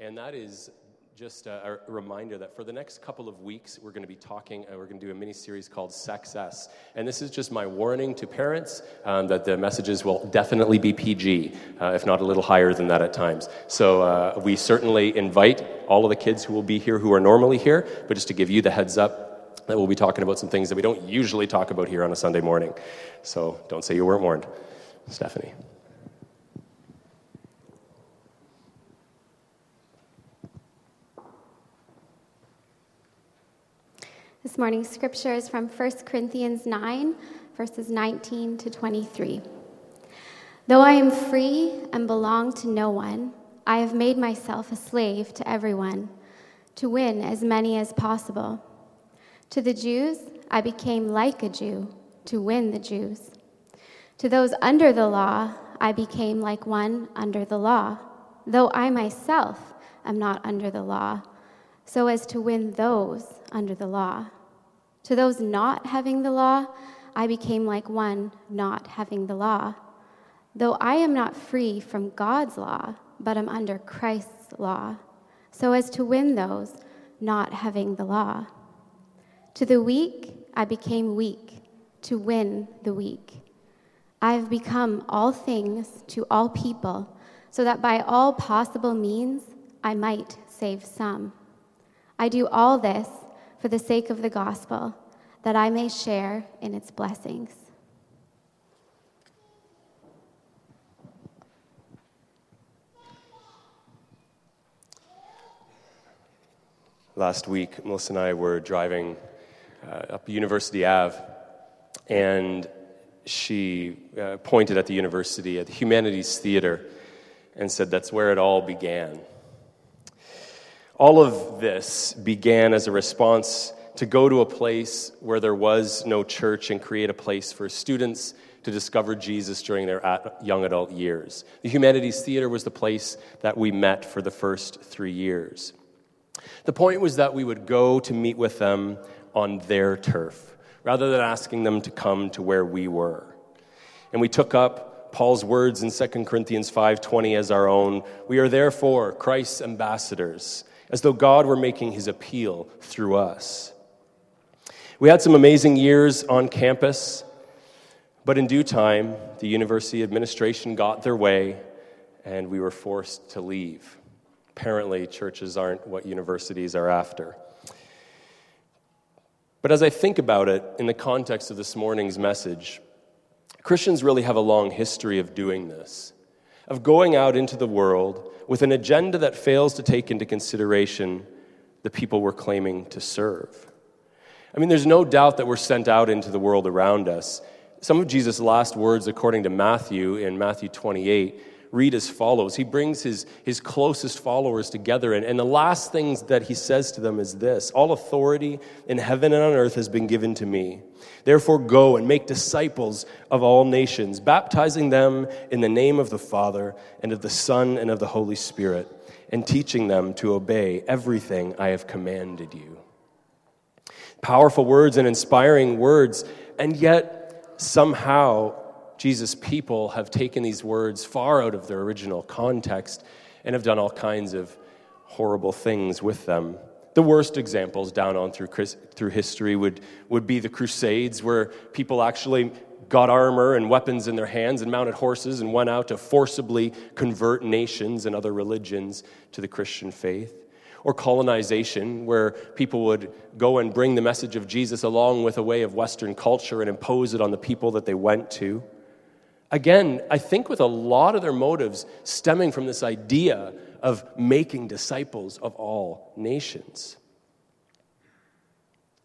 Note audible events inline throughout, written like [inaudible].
and that is just a, a, reminder that for the next couple of weeks, we're going to be talking, uh, we're going to do a mini series called Sexess. And this is just my warning to parents um, that the messages will definitely be PG, uh, if not a little higher than that at times. So uh, we certainly invite all of the kids who will be here who are normally here, but just to give you the heads up that we'll be talking about some things that we don't usually talk about here on a Sunday morning. So don't say you weren't warned. Stephanie. This morning's scripture is from 1 Corinthians 9, verses 19 to 23. Though I am free and belong to no one, I have made myself a slave to everyone to win as many as possible. To the Jews, I became like a Jew to win the Jews. To those under the law, I became like one under the law, though I myself am not under the law, so as to win those under the law. To those not having the law, I became like one not having the law. Though I am not free from God's law, but am under Christ's law, so as to win those not having the law. To the weak, I became weak to win the weak. I have become all things to all people, so that by all possible means I might save some. I do all this for the sake of the gospel, that I may share in its blessings. Last week, Melissa and I were driving uh, up University Ave, and she uh, pointed at the university, at the Humanities Theater, and said that's where it all began. All of this began as a response to go to a place where there was no church and create a place for students to discover Jesus during their young adult years. The Humanities Theater was the place that we met for the first three years. The point was that we would go to meet with them on their turf rather than asking them to come to where we were. And we took up Paul's words in 2 Corinthians 5:20 as our own. We are therefore Christ's ambassadors as though God were making his appeal through us. We had some amazing years on campus, but in due time, the university administration got their way and we were forced to leave. Apparently, churches aren't what universities are after. But as I think about it in the context of this morning's message, Christians really have a long history of doing this, of going out into the world with an agenda that fails to take into consideration the people we're claiming to serve. I mean, there's no doubt that we're sent out into the world around us. Some of Jesus' last words, according to Matthew in Matthew 28, read as follows He brings his, his closest followers together, and, and the last things that he says to them is this All authority in heaven and on earth has been given to me. Therefore, go and make disciples of all nations, baptizing them in the name of the Father, and of the Son, and of the Holy Spirit, and teaching them to obey everything I have commanded you. Powerful words and inspiring words, and yet somehow Jesus' people have taken these words far out of their original context and have done all kinds of horrible things with them. The worst examples down on through, through history would, would be the Crusades, where people actually got armor and weapons in their hands and mounted horses and went out to forcibly convert nations and other religions to the Christian faith. Or colonization, where people would go and bring the message of Jesus along with a way of Western culture and impose it on the people that they went to. Again, I think with a lot of their motives stemming from this idea of making disciples of all nations.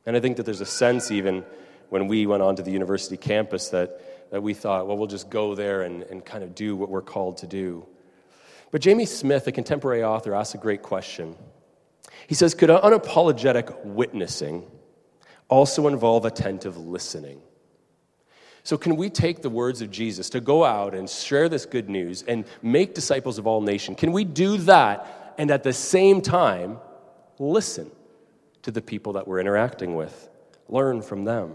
And I think that there's a sense, even when we went onto the university campus, that, that we thought, well, we'll just go there and, and kind of do what we're called to do. But Jamie Smith, a contemporary author, asks a great question. He says, Could unapologetic witnessing also involve attentive listening? So, can we take the words of Jesus to go out and share this good news and make disciples of all nations? Can we do that and at the same time listen to the people that we're interacting with, learn from them?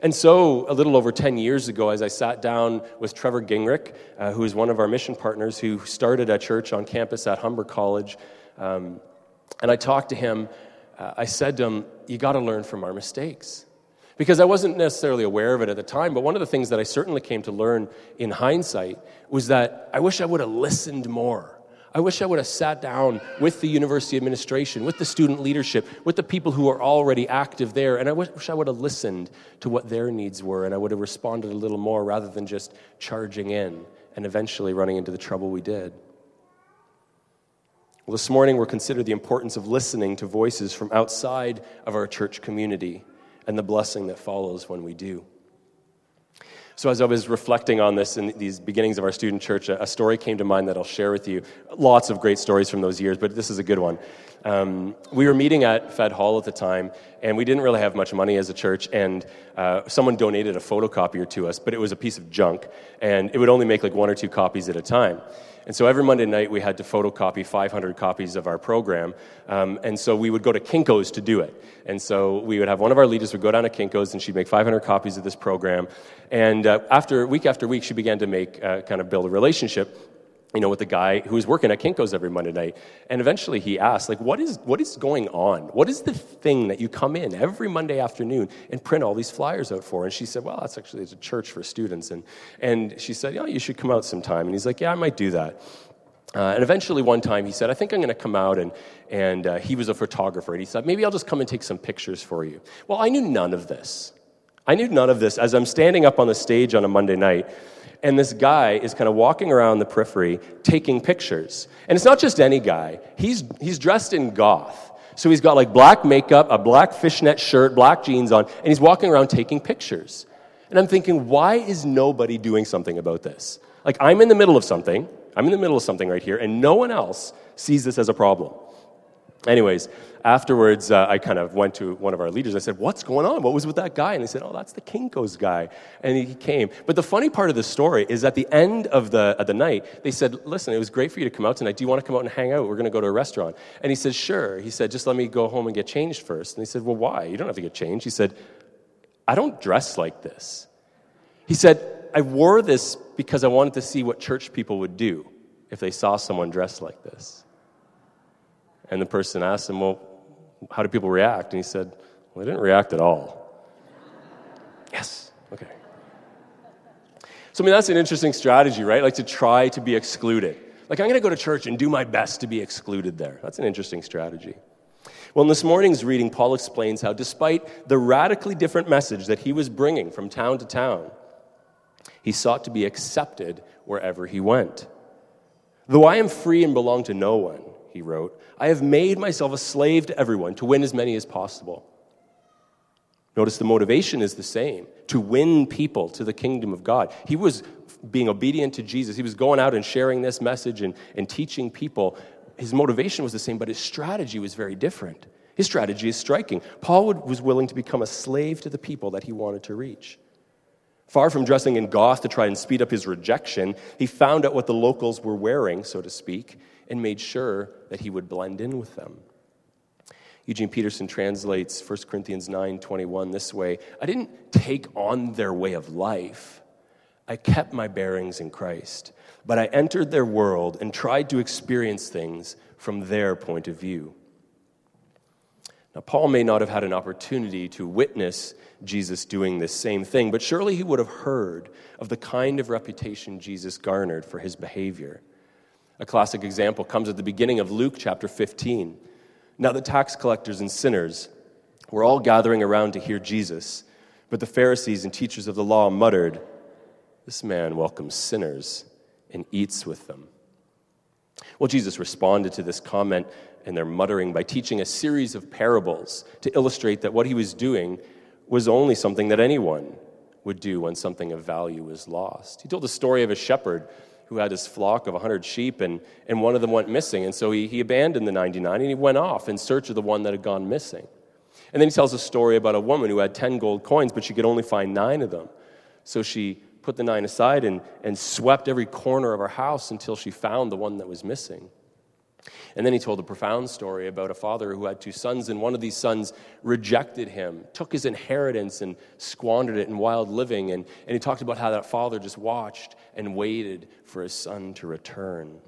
And so, a little over 10 years ago, as I sat down with Trevor Gingrich, uh, who is one of our mission partners who started a church on campus at Humber College, um, and I talked to him, uh, I said to him, You got to learn from our mistakes. Because I wasn't necessarily aware of it at the time, but one of the things that I certainly came to learn in hindsight was that I wish I would have listened more. I wish I would have sat down with the university administration, with the student leadership, with the people who are already active there, and I wish I would have listened to what their needs were and I would have responded a little more rather than just charging in and eventually running into the trouble we did. Well, this morning we're considering the importance of listening to voices from outside of our church community and the blessing that follows when we do. So, as I was reflecting on this in these beginnings of our student church, a story came to mind that I'll share with you. Lots of great stories from those years, but this is a good one. Um, we were meeting at Fed Hall at the time, and we didn't really have much money as a church, and uh, someone donated a photocopier to us, but it was a piece of junk, and it would only make like one or two copies at a time. And so every Monday night, we had to photocopy 500 copies of our program. Um, and so we would go to Kinko's to do it. And so we would have one of our leaders would go down to Kinko's, and she'd make 500 copies of this program. And uh, after week after week, she began to make uh, kind of build a relationship you know, with the guy who was working at Kinko's every Monday night. And eventually he asked, like, what is, what is going on? What is the thing that you come in every Monday afternoon and print all these flyers out for? And she said, well, that's actually it's a church for students. And, and she said, yeah, you should come out sometime. And he's like, yeah, I might do that. Uh, and eventually, one time, he said, I think I'm going to come out. And, and uh, he was a photographer. And he said, maybe I'll just come and take some pictures for you. Well, I knew none of this. I knew none of this. As I'm standing up on the stage on a Monday night, and this guy is kind of walking around the periphery taking pictures. And it's not just any guy, he's, he's dressed in goth. So he's got like black makeup, a black fishnet shirt, black jeans on, and he's walking around taking pictures. And I'm thinking, why is nobody doing something about this? Like, I'm in the middle of something, I'm in the middle of something right here, and no one else sees this as a problem. Anyways, afterwards, uh, I kind of went to one of our leaders. I said, What's going on? What was with that guy? And they said, Oh, that's the Kinko's guy. And he came. But the funny part of the story is at the end of the, of the night, they said, Listen, it was great for you to come out tonight. Do you want to come out and hang out? We're going to go to a restaurant. And he said, Sure. He said, Just let me go home and get changed first. And they said, Well, why? You don't have to get changed. He said, I don't dress like this. He said, I wore this because I wanted to see what church people would do if they saw someone dressed like this. And the person asked him, Well, how do people react? And he said, Well, they didn't react at all. yes, okay. So, I mean, that's an interesting strategy, right? Like to try to be excluded. Like, I'm going to go to church and do my best to be excluded there. That's an interesting strategy. Well, in this morning's reading, Paul explains how, despite the radically different message that he was bringing from town to town, he sought to be accepted wherever he went. Though I am free and belong to no one, he wrote, I have made myself a slave to everyone to win as many as possible. Notice the motivation is the same to win people to the kingdom of God. He was being obedient to Jesus, he was going out and sharing this message and, and teaching people. His motivation was the same, but his strategy was very different. His strategy is striking. Paul was willing to become a slave to the people that he wanted to reach. Far from dressing in goth to try and speed up his rejection, he found out what the locals were wearing, so to speak, and made sure that he would blend in with them. Eugene Peterson translates 1 Corinthians 9:21 this way, I didn't take on their way of life. I kept my bearings in Christ, but I entered their world and tried to experience things from their point of view. Now, Paul may not have had an opportunity to witness Jesus doing this same thing, but surely he would have heard of the kind of reputation Jesus garnered for his behavior. A classic example comes at the beginning of Luke chapter 15. Now, the tax collectors and sinners were all gathering around to hear Jesus, but the Pharisees and teachers of the law muttered, This man welcomes sinners and eats with them. Well, Jesus responded to this comment and their muttering by teaching a series of parables to illustrate that what he was doing was only something that anyone would do when something of value was lost. He told the story of a shepherd who had his flock of 100 sheep, and, and one of them went missing. And so he, he abandoned the 99 and he went off in search of the one that had gone missing. And then he tells a story about a woman who had 10 gold coins, but she could only find nine of them. So she put the nine aside and, and swept every corner of her house until she found the one that was missing. And then he told a profound story about a father who had two sons, and one of these sons rejected him, took his inheritance, and squandered it in wild living. And, and he talked about how that father just watched and waited for his son to return.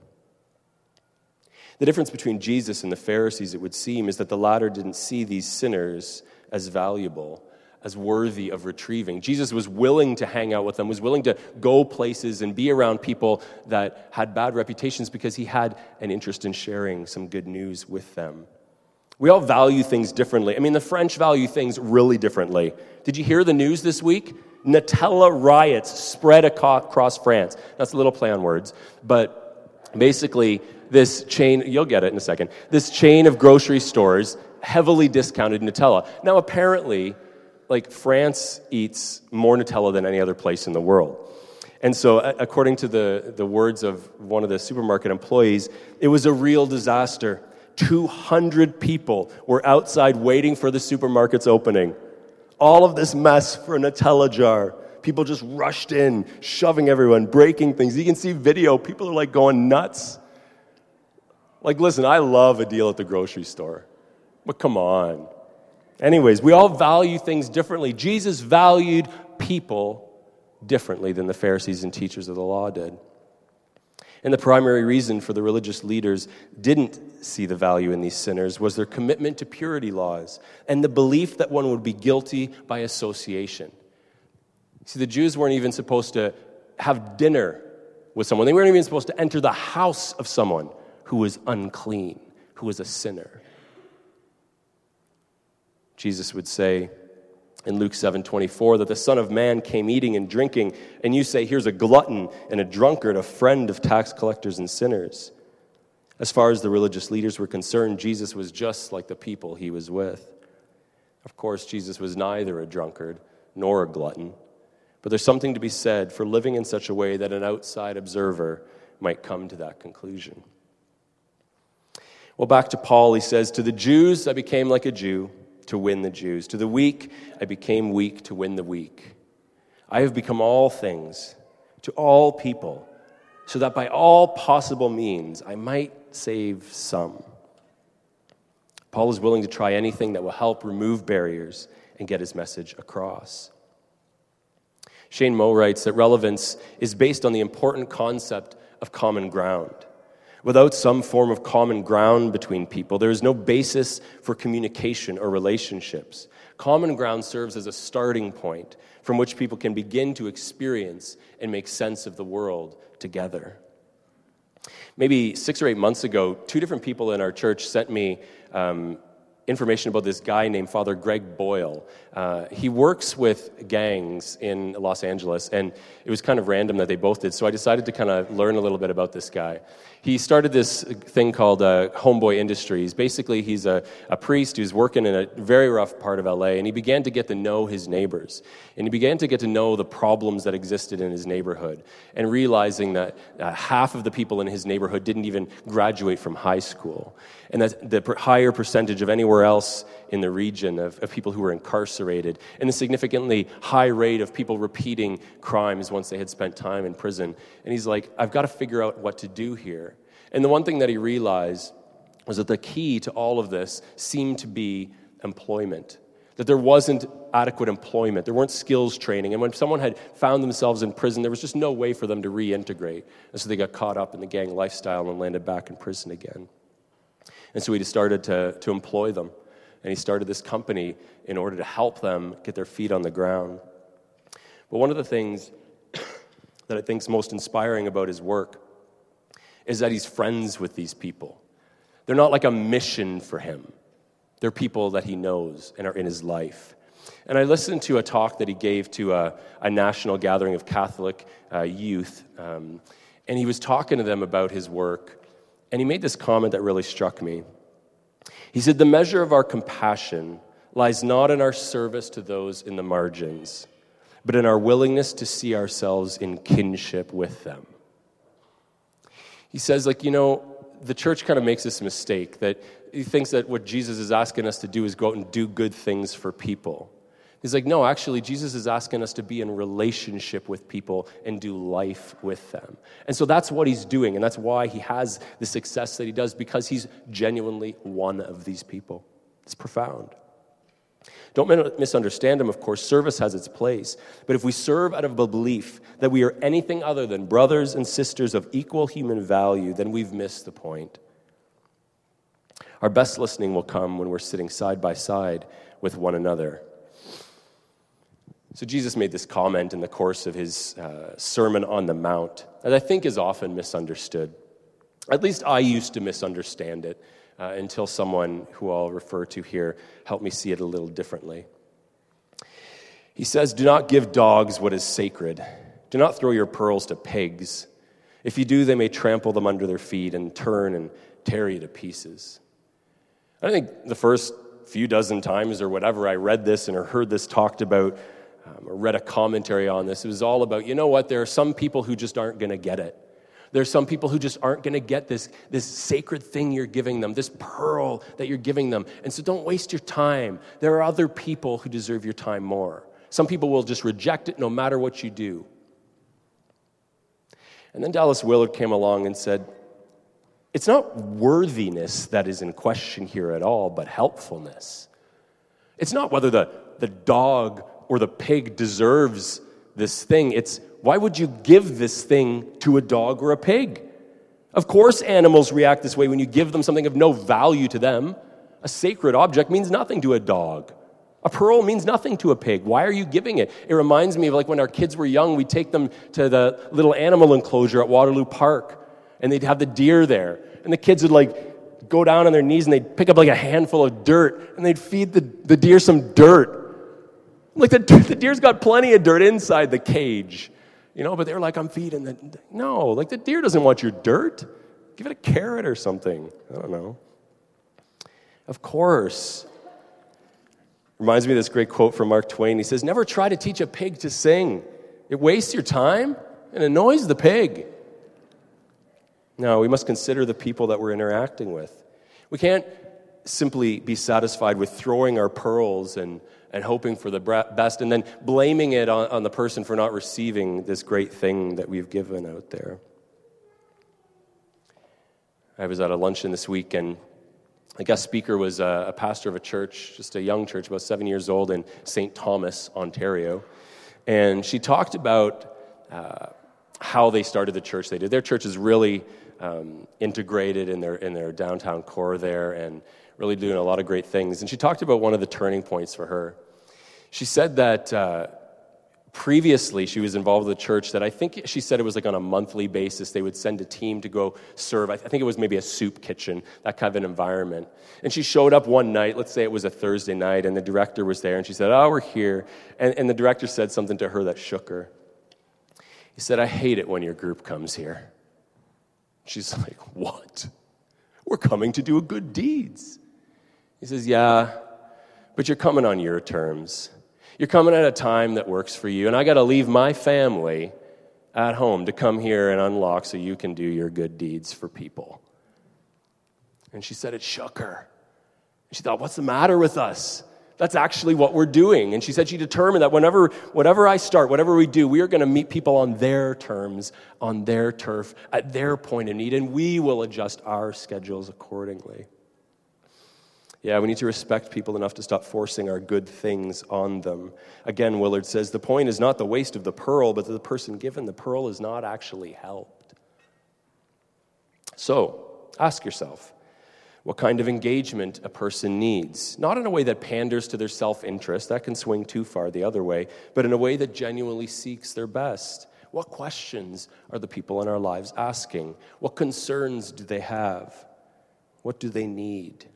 The difference between Jesus and the Pharisees, it would seem, is that the latter didn't see these sinners as valuable, as worthy of retrieving. Jesus was willing to hang out with them, was willing to go places and be around people that had bad reputations because he had an interest in sharing some good news with them. We all value things differently. I mean, the French value things really differently. Did you hear the news this week? Nutella riots spread across France. That's a little play on words, but basically, this chain, you'll get it in a second, this chain of grocery stores heavily discounted Nutella. Now, apparently, like France eats more Nutella than any other place in the world. And so, according to the, the words of one of the supermarket employees, it was a real disaster. 200 people were outside waiting for the supermarket's opening. All of this mess for a Nutella jar. People just rushed in, shoving everyone, breaking things. You can see video, people are like going nuts. Like, listen, I love a deal at the grocery store, but come on. Anyways, we all value things differently. Jesus valued people differently than the Pharisees and teachers of the law did. And the primary reason for the religious leaders didn't see the value in these sinners was their commitment to purity laws and the belief that one would be guilty by association. See, the Jews weren't even supposed to have dinner with someone, they weren't even supposed to enter the house of someone who was unclean, who was a sinner. Jesus would say in Luke 7 24 that the Son of Man came eating and drinking, and you say, Here's a glutton and a drunkard, a friend of tax collectors and sinners. As far as the religious leaders were concerned, Jesus was just like the people he was with. Of course, Jesus was neither a drunkard nor a glutton, but there's something to be said for living in such a way that an outside observer might come to that conclusion. Well, back to Paul, he says, To the Jews I became like a Jew to win the Jews. To the weak, I became weak to win the weak. I have become all things to all people, so that by all possible means I might save some. Paul is willing to try anything that will help remove barriers and get his message across. Shane Moe writes that relevance is based on the important concept of common ground. Without some form of common ground between people, there is no basis for communication or relationships. Common ground serves as a starting point from which people can begin to experience and make sense of the world together. Maybe six or eight months ago, two different people in our church sent me um, information about this guy named Father Greg Boyle. Uh, he works with gangs in Los Angeles, and it was kind of random that they both did, so I decided to kind of learn a little bit about this guy. He started this thing called uh, Homeboy Industries. Basically, he's a, a priest who's working in a very rough part of LA, and he began to get to know his neighbors. And he began to get to know the problems that existed in his neighborhood, and realizing that uh, half of the people in his neighborhood didn't even graduate from high school, and that the higher percentage of anywhere else in the region of, of people who were incarcerated, and the significantly high rate of people repeating crimes once they had spent time in prison. And he's like, I've got to figure out what to do here. And the one thing that he realized was that the key to all of this seemed to be employment. That there wasn't adequate employment, there weren't skills training. And when someone had found themselves in prison, there was just no way for them to reintegrate. And so they got caught up in the gang lifestyle and landed back in prison again. And so he just started to, to employ them. And he started this company in order to help them get their feet on the ground. But one of the things [coughs] that I think is most inspiring about his work is that he's friends with these people. They're not like a mission for him, they're people that he knows and are in his life. And I listened to a talk that he gave to a, a national gathering of Catholic uh, youth, um, and he was talking to them about his work. And he made this comment that really struck me. He said, The measure of our compassion lies not in our service to those in the margins, but in our willingness to see ourselves in kinship with them he says, like, you know, the church kind of makes this mistake that he thinks that what Jesus is asking us to do is go out and do good things for people. He's like, no, actually, Jesus is asking us to be in relationship with people and do life with them. And so that's what he's doing. And that's why he has the success that he does, because he's genuinely one of these people. It's profound. Don't misunderstand him, of course. Service has its place. But if we serve out of a belief that we are anything other than brothers and sisters of equal human value, then we've missed the point. Our best listening will come when we're sitting side by side with one another. So, Jesus made this comment in the course of his uh, Sermon on the Mount that I think is often misunderstood. At least I used to misunderstand it uh, until someone who I'll refer to here helped me see it a little differently. He says, Do not give dogs what is sacred. Do not throw your pearls to pigs. If you do, they may trample them under their feet and turn and tear you to pieces. I think the first few dozen times or whatever I read this and or heard this talked about um, or read a commentary on this, it was all about, you know what, there are some people who just aren't going to get it. There's some people who just aren't going to get this, this sacred thing you're giving them, this pearl that you're giving them. And so don't waste your time. There are other people who deserve your time more. Some people will just reject it no matter what you do. And then Dallas Willard came along and said, It's not worthiness that is in question here at all, but helpfulness. It's not whether the, the dog or the pig deserves this thing, it's why would you give this thing to a dog or a pig? Of course, animals react this way when you give them something of no value to them. A sacred object means nothing to a dog. A pearl means nothing to a pig. Why are you giving it? It reminds me of like when our kids were young, we'd take them to the little animal enclosure at Waterloo Park, and they'd have the deer there. And the kids would like go down on their knees and they'd pick up like a handful of dirt and they'd feed the, the deer some dirt. Like the, [laughs] the deer's got plenty of dirt inside the cage. You know, but they're like, I'm feeding the. No, like the deer doesn't want your dirt. Give it a carrot or something. I don't know. Of course. Reminds me of this great quote from Mark Twain. He says, Never try to teach a pig to sing, it wastes your time and annoys the pig. No, we must consider the people that we're interacting with. We can't simply be satisfied with throwing our pearls and and hoping for the best, and then blaming it on, on the person for not receiving this great thing that we've given out there. I was at a luncheon this week, and the guest speaker was a, a pastor of a church, just a young church, about seven years old in St. Thomas, Ontario. And she talked about uh, how they started the church they did. Their church is really um, integrated in their, in their downtown core there, and really doing a lot of great things. And she talked about one of the turning points for her. She said that uh, previously she was involved with a church that I think she said it was like on a monthly basis. They would send a team to go serve. I think it was maybe a soup kitchen, that kind of an environment. And she showed up one night, let's say it was a Thursday night, and the director was there, and she said, Oh, we're here. And, and the director said something to her that shook her. He said, I hate it when your group comes here. She's [laughs] like, What? We're coming to do good deeds. He says, Yeah, but you're coming on your terms. You're coming at a time that works for you, and I got to leave my family at home to come here and unlock so you can do your good deeds for people. And she said it shook her. She thought, What's the matter with us? That's actually what we're doing. And she said she determined that whenever, whatever I start, whatever we do, we are going to meet people on their terms, on their turf, at their point of need, and we will adjust our schedules accordingly. Yeah, we need to respect people enough to stop forcing our good things on them. Again, Willard says the point is not the waste of the pearl, but that the person given the pearl is not actually helped. So, ask yourself what kind of engagement a person needs. Not in a way that panders to their self interest, that can swing too far the other way, but in a way that genuinely seeks their best. What questions are the people in our lives asking? What concerns do they have? What do they need?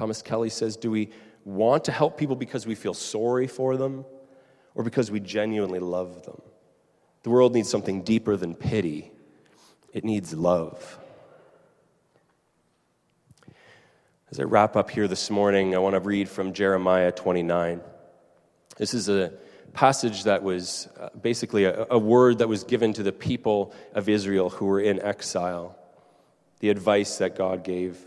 Thomas Kelly says, Do we want to help people because we feel sorry for them or because we genuinely love them? The world needs something deeper than pity, it needs love. As I wrap up here this morning, I want to read from Jeremiah 29. This is a passage that was uh, basically a, a word that was given to the people of Israel who were in exile, the advice that God gave.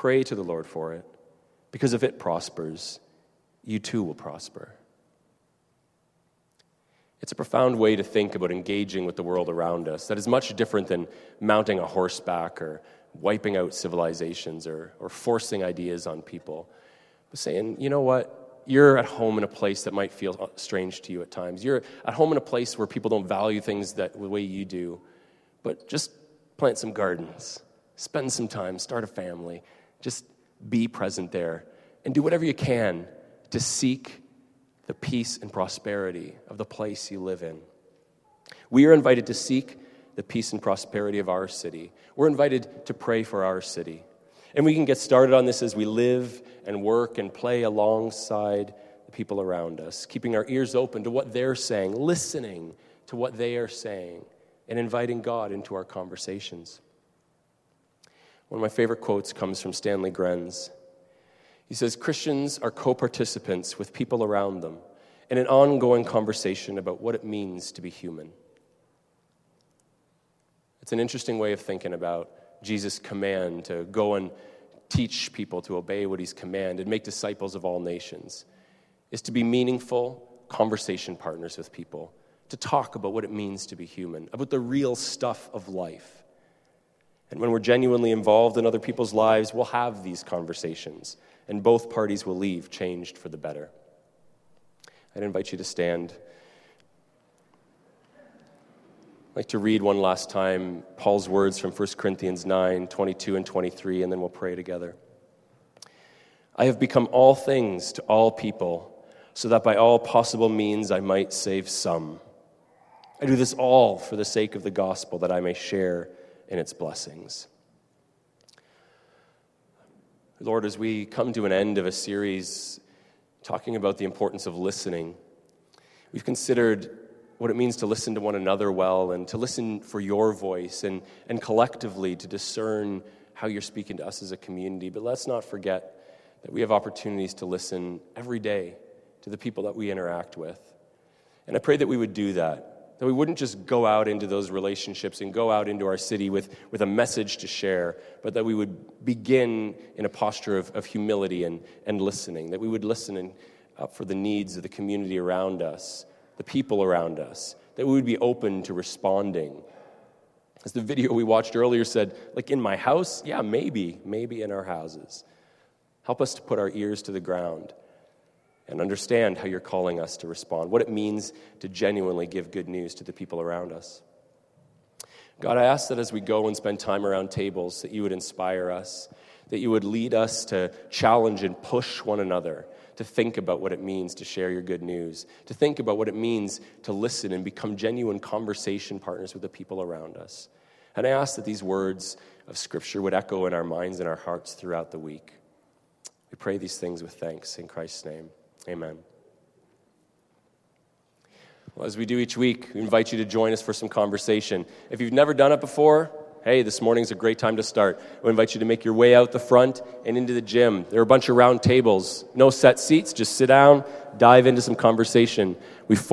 Pray to the Lord for it, because if it prospers, you too will prosper. It's a profound way to think about engaging with the world around us that is much different than mounting a horseback or wiping out civilizations or, or forcing ideas on people. But saying, you know what? You're at home in a place that might feel strange to you at times. You're at home in a place where people don't value things that the way you do. But just plant some gardens, spend some time, start a family, just be present there, and do whatever you can to seek the peace and prosperity of the place you live in. We are invited to seek the peace and prosperity of our city. We're invited to pray for our city. And we can get started on this as we live and work and play alongside the people around us, keeping our ears open to what they're saying, listening to what they are saying, and inviting God into our conversations. One of my favorite quotes comes from Stanley Grenz. He says Christians are co participants with people around them in an ongoing conversation about what it means to be human. It's an interesting way of thinking about Jesus' command to go and teach people to obey what he's commanded, and make disciples of all nations, is to be meaningful conversation partners with people, to talk about what it means to be human, about the real stuff of life. And when we're genuinely involved in other people's lives, we'll have these conversations and both parties will leave changed for the better. I'd invite you to stand. I'd like to read one last time Paul's words from 1 Corinthians 9 22 and 23, and then we'll pray together. I have become all things to all people, so that by all possible means I might save some. I do this all for the sake of the gospel, that I may share in its blessings. Lord, as we come to an end of a series talking about the importance of listening, we've considered what it means to listen to one another well and to listen for your voice and, and collectively to discern how you're speaking to us as a community. But let's not forget that we have opportunities to listen every day to the people that we interact with. And I pray that we would do that that we wouldn't just go out into those relationships and go out into our city with, with a message to share, but that we would begin in a posture of, of humility and, and listening, that we would listen uh, for the needs of the community around us, the people around us, that we would be open to responding. As the video we watched earlier said, like in my house, yeah, maybe, maybe in our houses. Help us to put our ears to the ground and understand how you're calling us to respond, what it means to genuinely give good news to the people around us. God, I ask that as we go and spend time around tables, that you would inspire us, that you would lead us to challenge and push one another to think about what it means to share your good news, to think about what it means to listen and become genuine conversation partners with the people around us. And I ask that these words of Scripture would echo in our minds and our hearts throughout the week. We pray these things with thanks in Christ's name. Amen. Well, as we do each week, we invite you to join us for some conversation. If you've never done it before, hey, this morning's a great time to start. We invite you to make your way out the front and into the gym. There are a bunch of round tables, no set seats, just sit down, dive into some conversation.